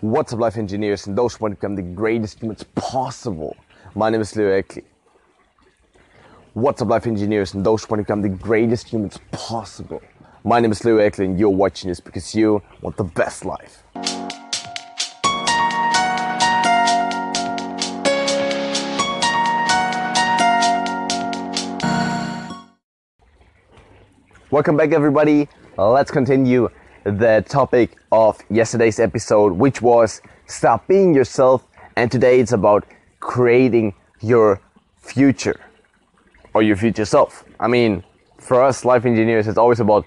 What's up, life engineers, and those who want to become the greatest humans possible? My name is Leo Eckley. What's up, life engineers, and those who want to become the greatest humans possible? My name is Leo Eckley, and you're watching this because you want the best life. Welcome back, everybody. Let's continue the topic of yesterday's episode, which was stop being yourself. And today it's about creating your future or your future self. I mean, for us life engineers, it's always about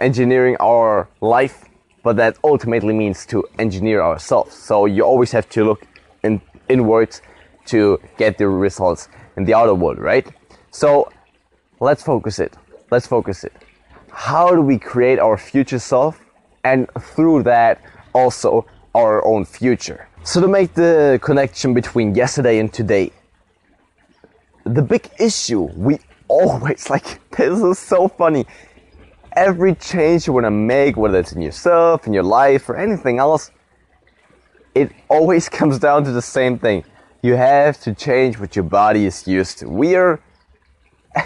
engineering our life, but that ultimately means to engineer ourselves. So you always have to look in, inwards to get the results in the outer world, right? So let's focus it. Let's focus it. How do we create our future self and through that also our own future? So to make the connection between yesterday and today, the big issue we always like this is so funny. Every change you want to make, whether it's in yourself, in your life, or anything else, it always comes down to the same thing. You have to change what your body is used to. We are,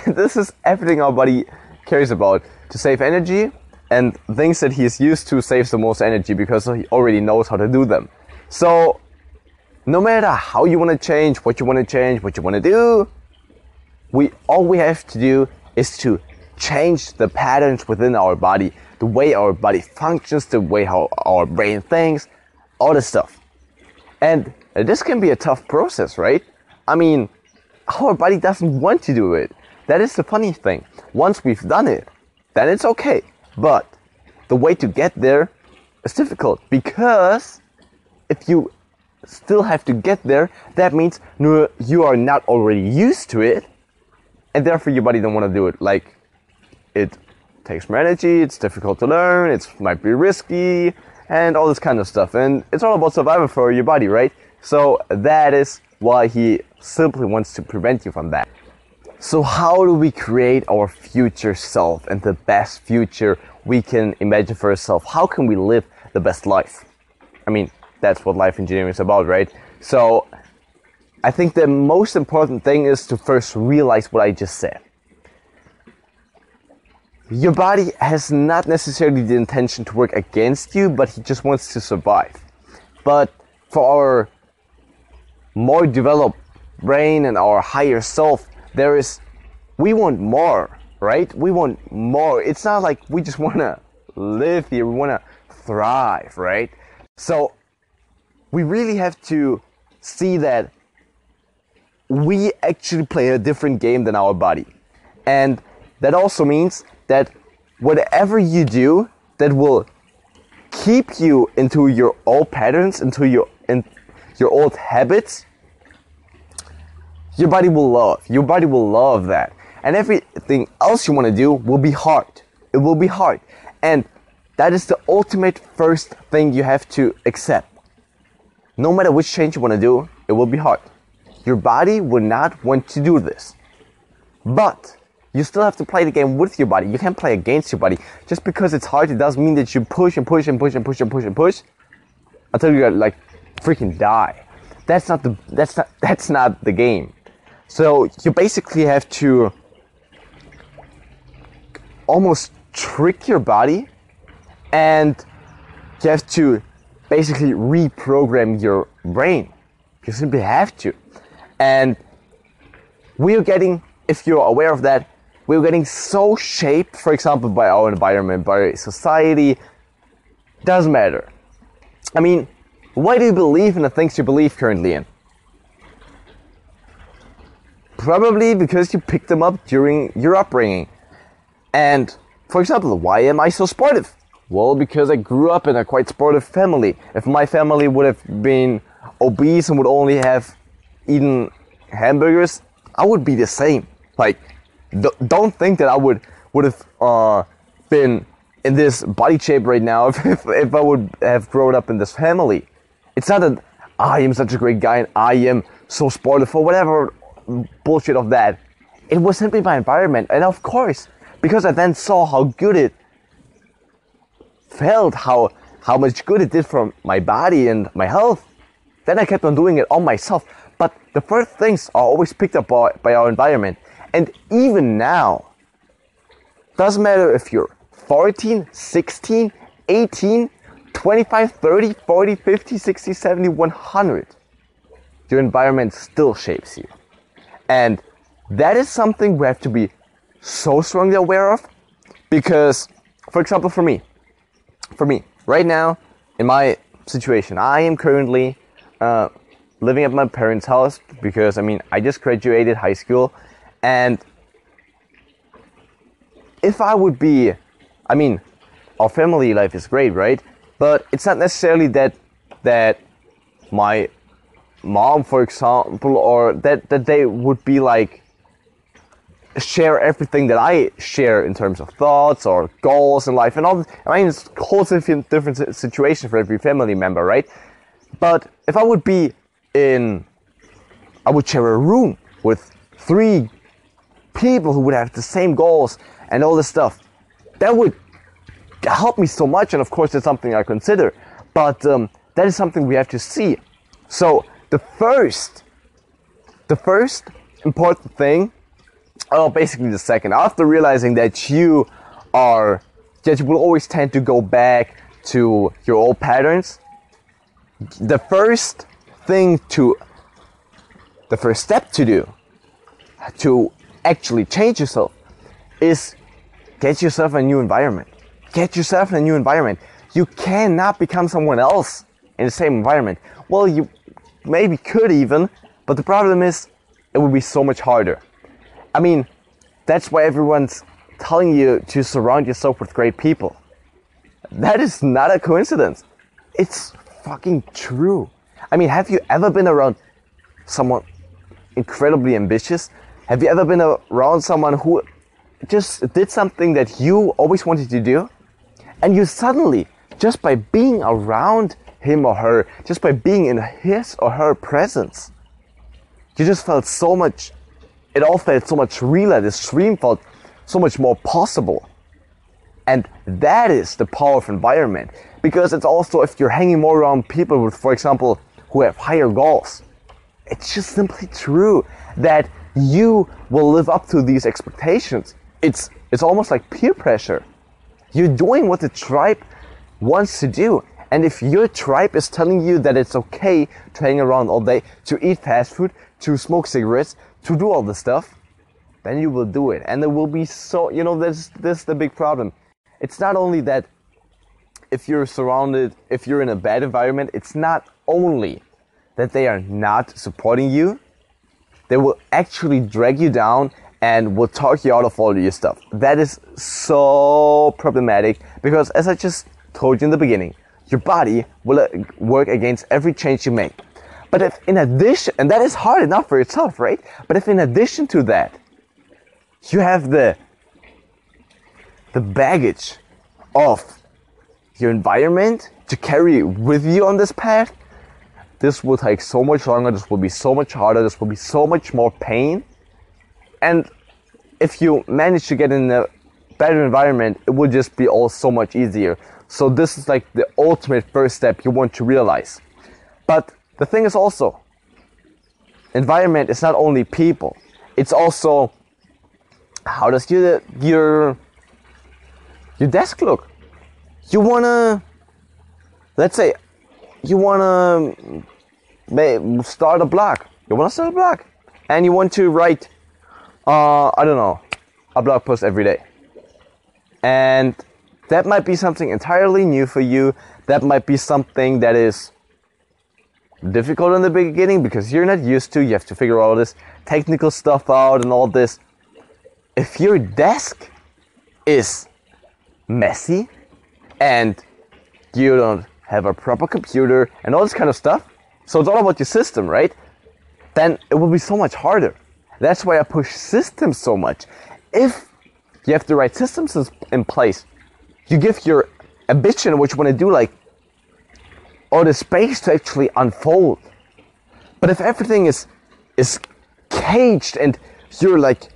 this is everything our body cares about to save energy and things that he is used to saves the most energy because he already knows how to do them. So, no matter how you want to change, what you want to change, what you want to do, we all we have to do is to change the patterns within our body, the way our body functions, the way how our brain thinks, all this stuff. And this can be a tough process, right? I mean, our body doesn't want to do it. That is the funny thing. Once we've done it, then it's okay. But the way to get there is difficult because if you still have to get there, that means you are not already used to it, and therefore your body don't want to do it. Like it takes more energy, it's difficult to learn, it might be risky, and all this kind of stuff. And it's all about survival for your body, right? So that is why he simply wants to prevent you from that. So how do we create our future self and the best future we can imagine for ourselves? How can we live the best life? I mean, that's what life engineering is about, right? So I think the most important thing is to first realize what I just said. Your body has not necessarily the intention to work against you, but he just wants to survive. But for our more developed brain and our higher self, there is, we want more, right? We want more. It's not like we just want to live here, we want to thrive, right? So we really have to see that we actually play a different game than our body. And that also means that whatever you do that will keep you into your old patterns, into your in your old habits, your body will love. Your body will love that. And everything else you want to do will be hard. It will be hard. And that is the ultimate first thing you have to accept. No matter which change you want to do, it will be hard. Your body will not want to do this. But you still have to play the game with your body. You can't play against your body. Just because it's hard, it doesn't mean that you push and push and push and push and push and push until you like freaking die. That's not the that's not that's not the game. So you basically have to almost trick your body and you have to basically reprogram your brain. You simply have to. And we're getting, if you're aware of that, we're getting so shaped, for example, by our environment, by society. Doesn't matter. I mean, why do you believe in the things you believe currently in? Probably because you picked them up during your upbringing. And, for example, why am I so sportive? Well, because I grew up in a quite sportive family. If my family would have been obese and would only have eaten hamburgers, I would be the same. Like, don't think that I would would have uh, been in this body shape right now if, if, if I would have grown up in this family. It's not that I am such a great guy and I am so sportive or whatever bullshit of that. It was simply my environment, and of course, because I then saw how good it felt, how how much good it did for my body and my health. Then I kept on doing it on myself. But the first things are always picked up by, by our environment. And even now, doesn't matter if you're 14, 16, 18, 25, 30, 40, 50, 60, 70, 100. Your environment still shapes you. And that is something we have to be so strongly aware of because, for example, for me, for me, right now, in my situation, I am currently uh, living at my parents' house because, I mean, I just graduated high school and if I would be, I mean, our family life is great, right? But it's not necessarily that that my mom, for example, or that that they would be like share everything that I share in terms of thoughts or goals in life and all. I mean, it's whole different, different situation for every family member, right? But if I would be in, I would share a room with three people who would have the same goals and all this stuff. That would help me so much, and of course, it's something I consider. But um, that is something we have to see. So the first, the first important thing, oh, basically the second, after realizing that you are, that you will always tend to go back to your old patterns. The first thing to, the first step to do, to actually change yourself, is Get yourself a new environment. Get yourself in a new environment. You cannot become someone else in the same environment. Well, you maybe could even, but the problem is it would be so much harder. I mean, that's why everyone's telling you to surround yourself with great people. That is not a coincidence. It's fucking true. I mean, have you ever been around someone incredibly ambitious? Have you ever been around someone who just did something that you always wanted to do, and you suddenly, just by being around him or her, just by being in his or her presence, you just felt so much, it all felt so much realer, this dream felt so much more possible. And that is the power of environment. Because it's also if you're hanging more around people with, for example, who have higher goals, it's just simply true that you will live up to these expectations it's it's almost like peer pressure. You're doing what the tribe wants to do. And if your tribe is telling you that it's okay to hang around all day, to eat fast food, to smoke cigarettes, to do all this stuff, then you will do it. And it will be so, you know, this, this is the big problem. It's not only that if you're surrounded, if you're in a bad environment, it's not only that they are not supporting you, they will actually drag you down and will talk you out of all your stuff. That is so problematic because, as I just told you in the beginning, your body will uh, work against every change you make. But if in addition, and that is hard enough for itself, right? But if in addition to that, you have the the baggage of your environment to carry with you on this path, this will take so much longer, this will be so much harder, this will be so much more pain and if you manage to get in a better environment, it will just be all so much easier. So this is like the ultimate first step you want to realize. But the thing is also, environment is not only people. It's also how does your your your desk look? You wanna let's say you wanna start a blog. You wanna start a blog, and you want to write uh, I don't know, a blog post every day. And that might be something entirely new for you. That might be something that is difficult in the beginning because you're not used to. You have to figure all this technical stuff out and all this. If your desk is messy and you don't have a proper computer and all this kind of stuff, so it's all about your system, right? Then it will be so much harder. That's why I push systems so much. If you have the right systems in place, you give your ambition, what you want to do, like, all the space to actually unfold. But if everything is is caged and you're like,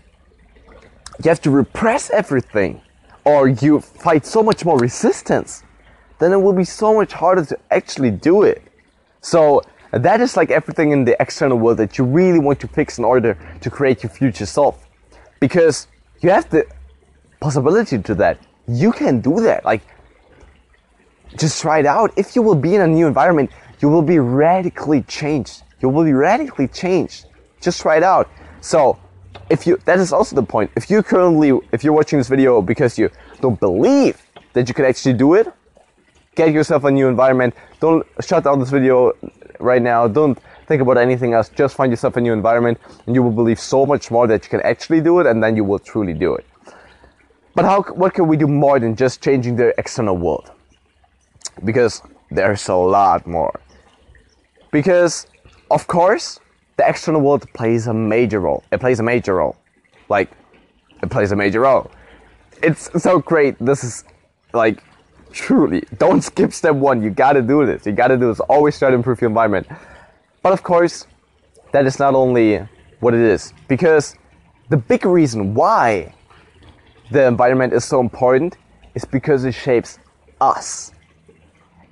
you have to repress everything, or you fight so much more resistance, then it will be so much harder to actually do it. So that is like everything in the external world that you really want to fix in order to create your future self. Because you have the possibility to that. You can do that. Like just try it out. If you will be in a new environment, you will be radically changed. You will be radically changed. Just try it out. So if you that is also the point. If you currently if you're watching this video because you don't believe that you can actually do it, get yourself a new environment. Don't shut down this video right now. Don't think about anything else. Just find yourself a new environment and you will believe so much more that you can actually do it and then you will truly do it. But how what can we do more than just changing the external world? Because there's a lot more. Because of course, the external world plays a major role. It plays a major role. Like, it plays a major role. It's so great. This is like truly don't skip step one. You gotta do this. You gotta do this. Always try to improve your environment. But of course, that is not only what it is. Because the big reason why the environment is so important is because it shapes us.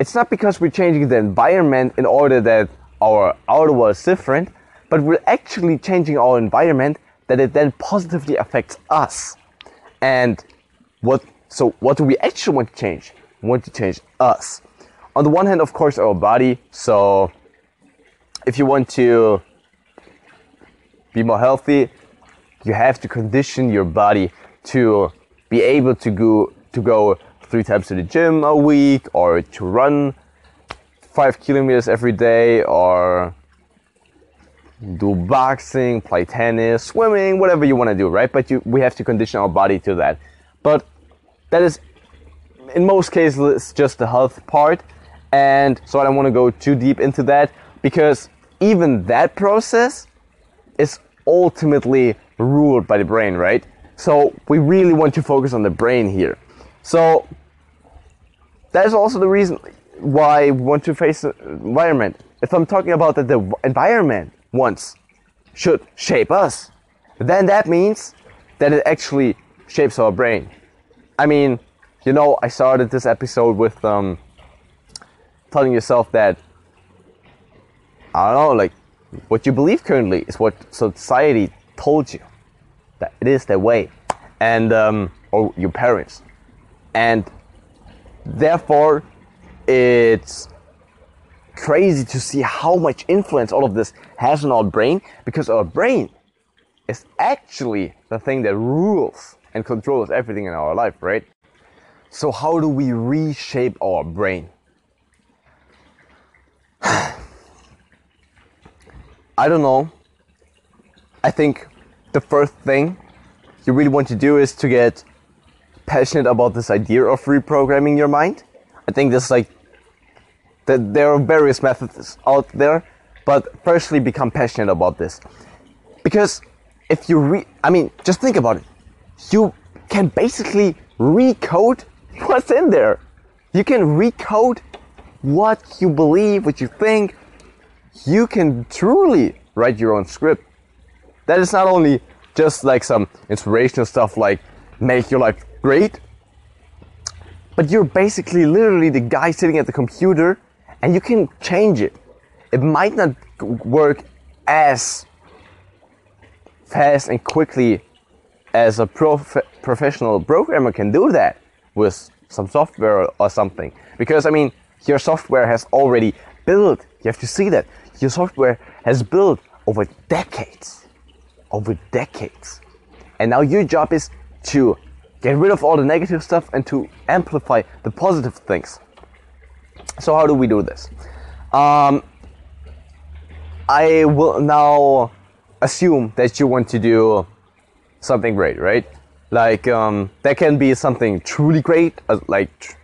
It's not because we're changing the environment in order that our outer world is different, but we're actually changing our environment that it then positively affects us. And what so what do we actually want to change? We want to change us. On the one hand, of course, our body. So if you want to be more healthy, you have to condition your body to be able to go to go three times to the gym a week or to run five kilometers every day or do boxing, play tennis, swimming, whatever you want to do, right? But you, we have to condition our body to that. But that is, in most cases, it's just the health part. And so I don't want to go too deep into that because even that process is ultimately ruled by the brain, right? So we really want to focus on the brain here. So that is also the reason why we want to face the environment. If I'm talking about that the environment once should shape us, then that means that it actually shapes our brain. I mean, you know, I started this episode with um, telling yourself that I don't know, like what you believe currently is what society told you that it is that way, and um, or your parents, and therefore it's crazy to see how much influence all of this has on our brain because our brain is actually the thing that rules and controls everything in our life, right? So, how do we reshape our brain? I don't know. I think the first thing you really want to do is to get passionate about this idea of reprogramming your mind. I think this is like that there are various methods out there, but firstly become passionate about this. Because if you re I mean, just think about it. You can basically recode what's in there. You can recode what you believe, what you think. You can truly write your own script. That is not only just like some inspirational stuff like make your life great, but you're basically literally the guy sitting at the computer and you can change it. It might not work as fast and quickly as a prof- professional programmer can do that with some software or something. Because I mean, your software has already built, you have to see that, your software has built over decades. Over decades. And now your job is to get rid of all the negative stuff and to amplify the positive things. So how do we do this? Um, I will now assume that you want to do something great, right? Like um, that can be something truly great, uh, like tr-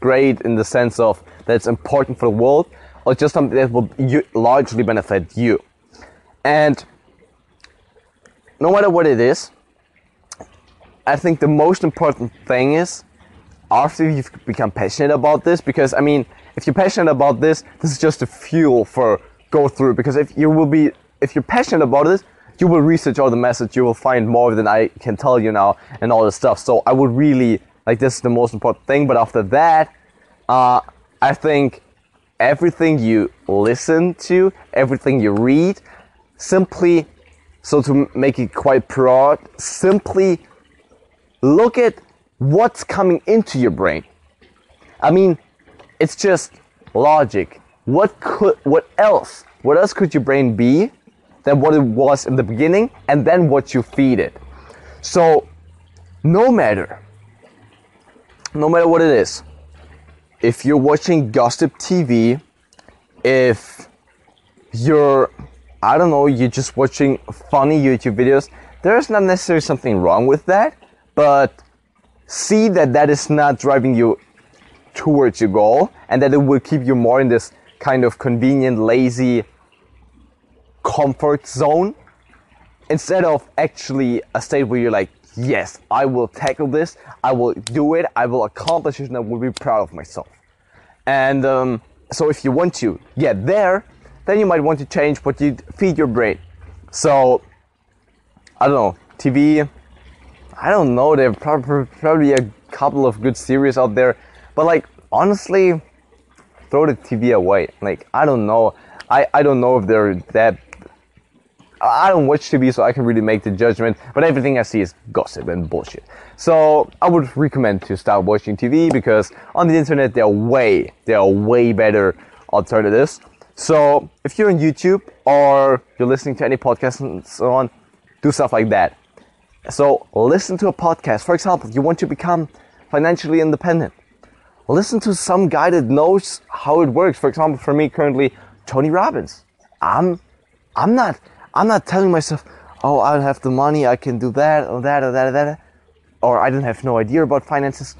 great in the sense of that's important for the world, or just something that will largely benefit you. And no matter what it is, I think the most important thing is after you've become passionate about this because i mean if you're passionate about this this is just a fuel for go through because if you will be if you're passionate about this you will research all the methods you will find more than i can tell you now and all this stuff. So i would really like this is the most important thing but after that Uh, I think everything you listen to, everything you read, simply, so to make it quite broad, simply look at what's coming into your brain. I mean, it's just logic. What could, what else, what else could your brain be than what it was in the beginning and then what you feed it? So, no matter, no matter what it is, if you're watching gossip TV, if you're, I don't know, you're just watching funny YouTube videos, there's not necessarily something wrong with that, but see that that is not driving you towards your goal and that it will keep you more in this kind of convenient, lazy comfort zone instead of actually a state where you're like, yes, I will tackle this, I will do it, I will accomplish it, and I will be proud of myself. And um, so, if you want to get there, then you might want to change what you feed your brain. So, I don't know, TV. I don't know. There are probably a couple of good series out there, but like honestly, throw the TV away. Like I don't know. I, I don't know if they're that I don't watch TV, so I can really make the judgment. But everything I see is gossip and bullshit. So I would recommend to start watching TV because on the internet there are way, there are way better alternatives. So if you're on YouTube or you're listening to any podcast and so on, do stuff like that. So listen to a podcast. For example, you want to become financially independent. Listen to some guy that knows how it works. For example, for me currently, Tony Robbins. I'm, I'm not I'm not telling myself, oh, I don't have the money, I can do that or that or that or that, or I don't have no idea about finances.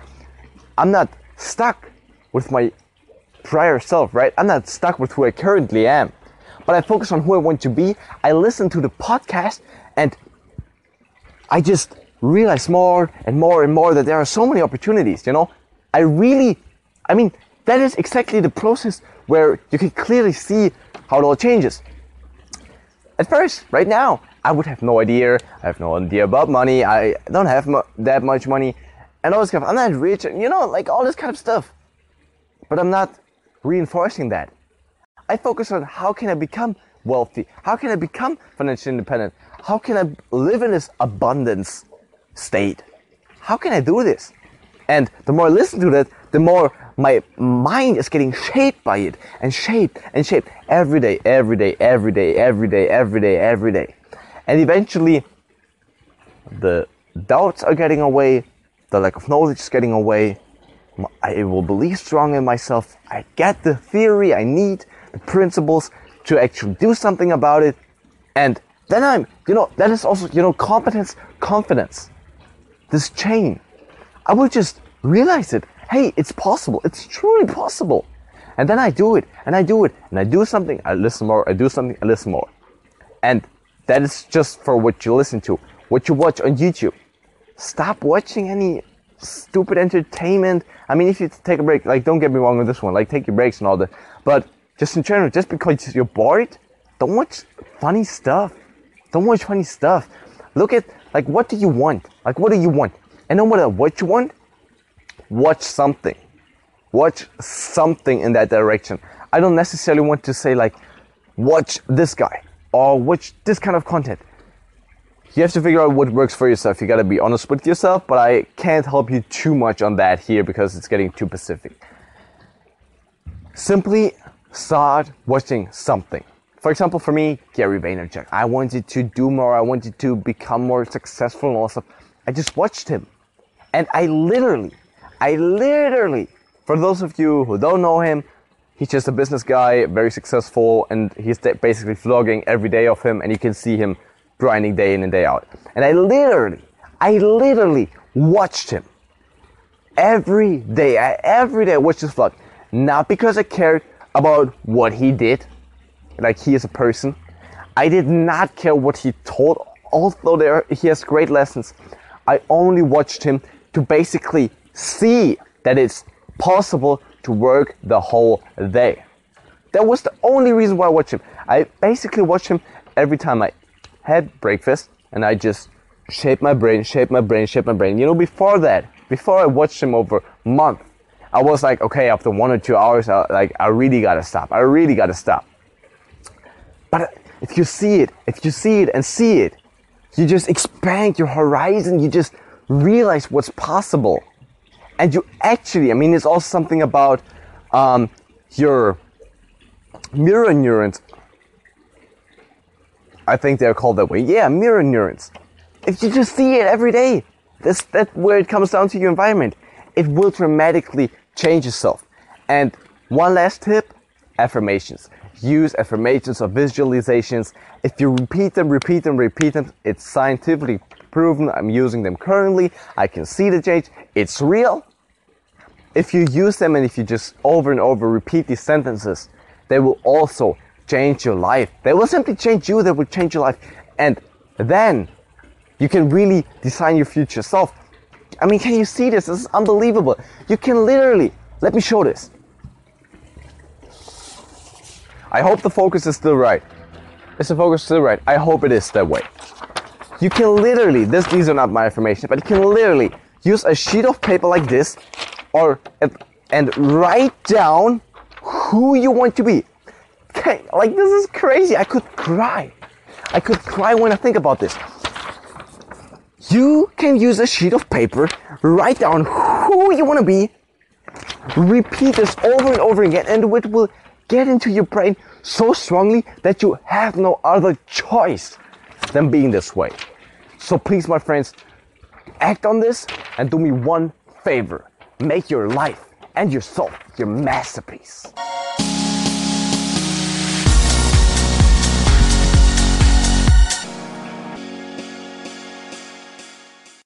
I'm not stuck with my prior self, right? I'm not stuck with who I currently am, but I focus on who I want to be. I listen to the podcast and I just realize more and more and more that there are so many opportunities, you know? I really, I mean, that is exactly the process where you can clearly see how it all changes at first, right now, I would have no idea. I have no idea about money. I don't have that much money. And all this stuff. I'm not rich, you know, like all this kind of stuff. But I'm not reinforcing that. I focus on how can I become wealthy? How can I become financially independent? How can I live in this abundance state? How can I do this? And the more I listen to that, the more my mind is getting shaped by it and shaped and shaped every day, every day, every day, every day, every day, every day. And eventually, the doubts are getting away, the lack of knowledge is getting away. I will believe strong in myself. I get the theory I need, the principles to actually do something about it. And then I'm, you know, that is also, you know, competence, confidence. This chain. I will just realize it hey, it's possible. It's truly possible. And then I do it, and I do it, and I do something, I listen more, I do something, I listen more. And that is just for what you listen to, what you watch on YouTube. Stop watching any stupid entertainment. I mean, if you take a break, like, don't get me wrong with this one, like, take your breaks and all that. But just in general, just because you're bored, don't watch funny stuff. Don't watch funny stuff. Look at, like, what do you want? Like, what do you want? And no matter what you want, watch something. Watch something in that direction. I don't necessarily want to say like, watch this guy or watch this kind of content. You have to figure out what works for yourself. You gotta be honest with yourself, but I can't help you too much on that here because it's getting too specific. Simply start watching something. For example, for me, Gary Vaynerchuk. I wanted to do more. I wanted to become more successful and all stuff. I just watched him, and I literally I literally, for those of you who don't know him, he's just a business guy, very successful, and he's basically vlogging every day of him, and you can see him grinding day in and day out. And I literally, I literally watched him every day. I, every day I watched his vlog, not because I cared about what he did, like he is a person. I did not care what he told, although there he has great lessons. I only watched him to basically see that it's possible to work the whole day. That was the only reason why I watched him. I basically watched him every time I had breakfast and I just shaped my brain, shaped my brain, shaped my brain. You know, before that, before I watched him over month, I was like, okay, after one or two hours, I, like I really gotta stop. I really gotta stop. But if you see it, if you see it and see it, you just expand your horizon. You just realize what's possible, and you actually, I mean, it's also something about um, your mirror neurons. I think they're called that way. Yeah, mirror neurons. If you just see it every day, that's that's where it comes down to your environment. It will dramatically change itself. And one last tip: affirmations. Use affirmations or visualizations. If you repeat them, repeat them, repeat them, it's scientifically proven. I'm using them currently. I can see the change. It's real. If you use them and if you just over and over repeat these sentences, they will also change your life. They will simply change you, they will change your life. And then you can really design your future self. I mean, can you see this? This is unbelievable. You can literally, let me show this. I hope the focus is still right. Is the focus still right? I hope it is that way. You can literally, this, these are not my information, but you can literally use a sheet of paper like this or and write down who you want to be. Like this is crazy. I could cry. I could cry when I think about this. You can use a sheet of paper, write down who you want to be, repeat this over and over again, and it will get into your brain so strongly that you have no other choice than being this way. So please, my friends, act on this and do me one favor. Make your life and yourself your masterpiece.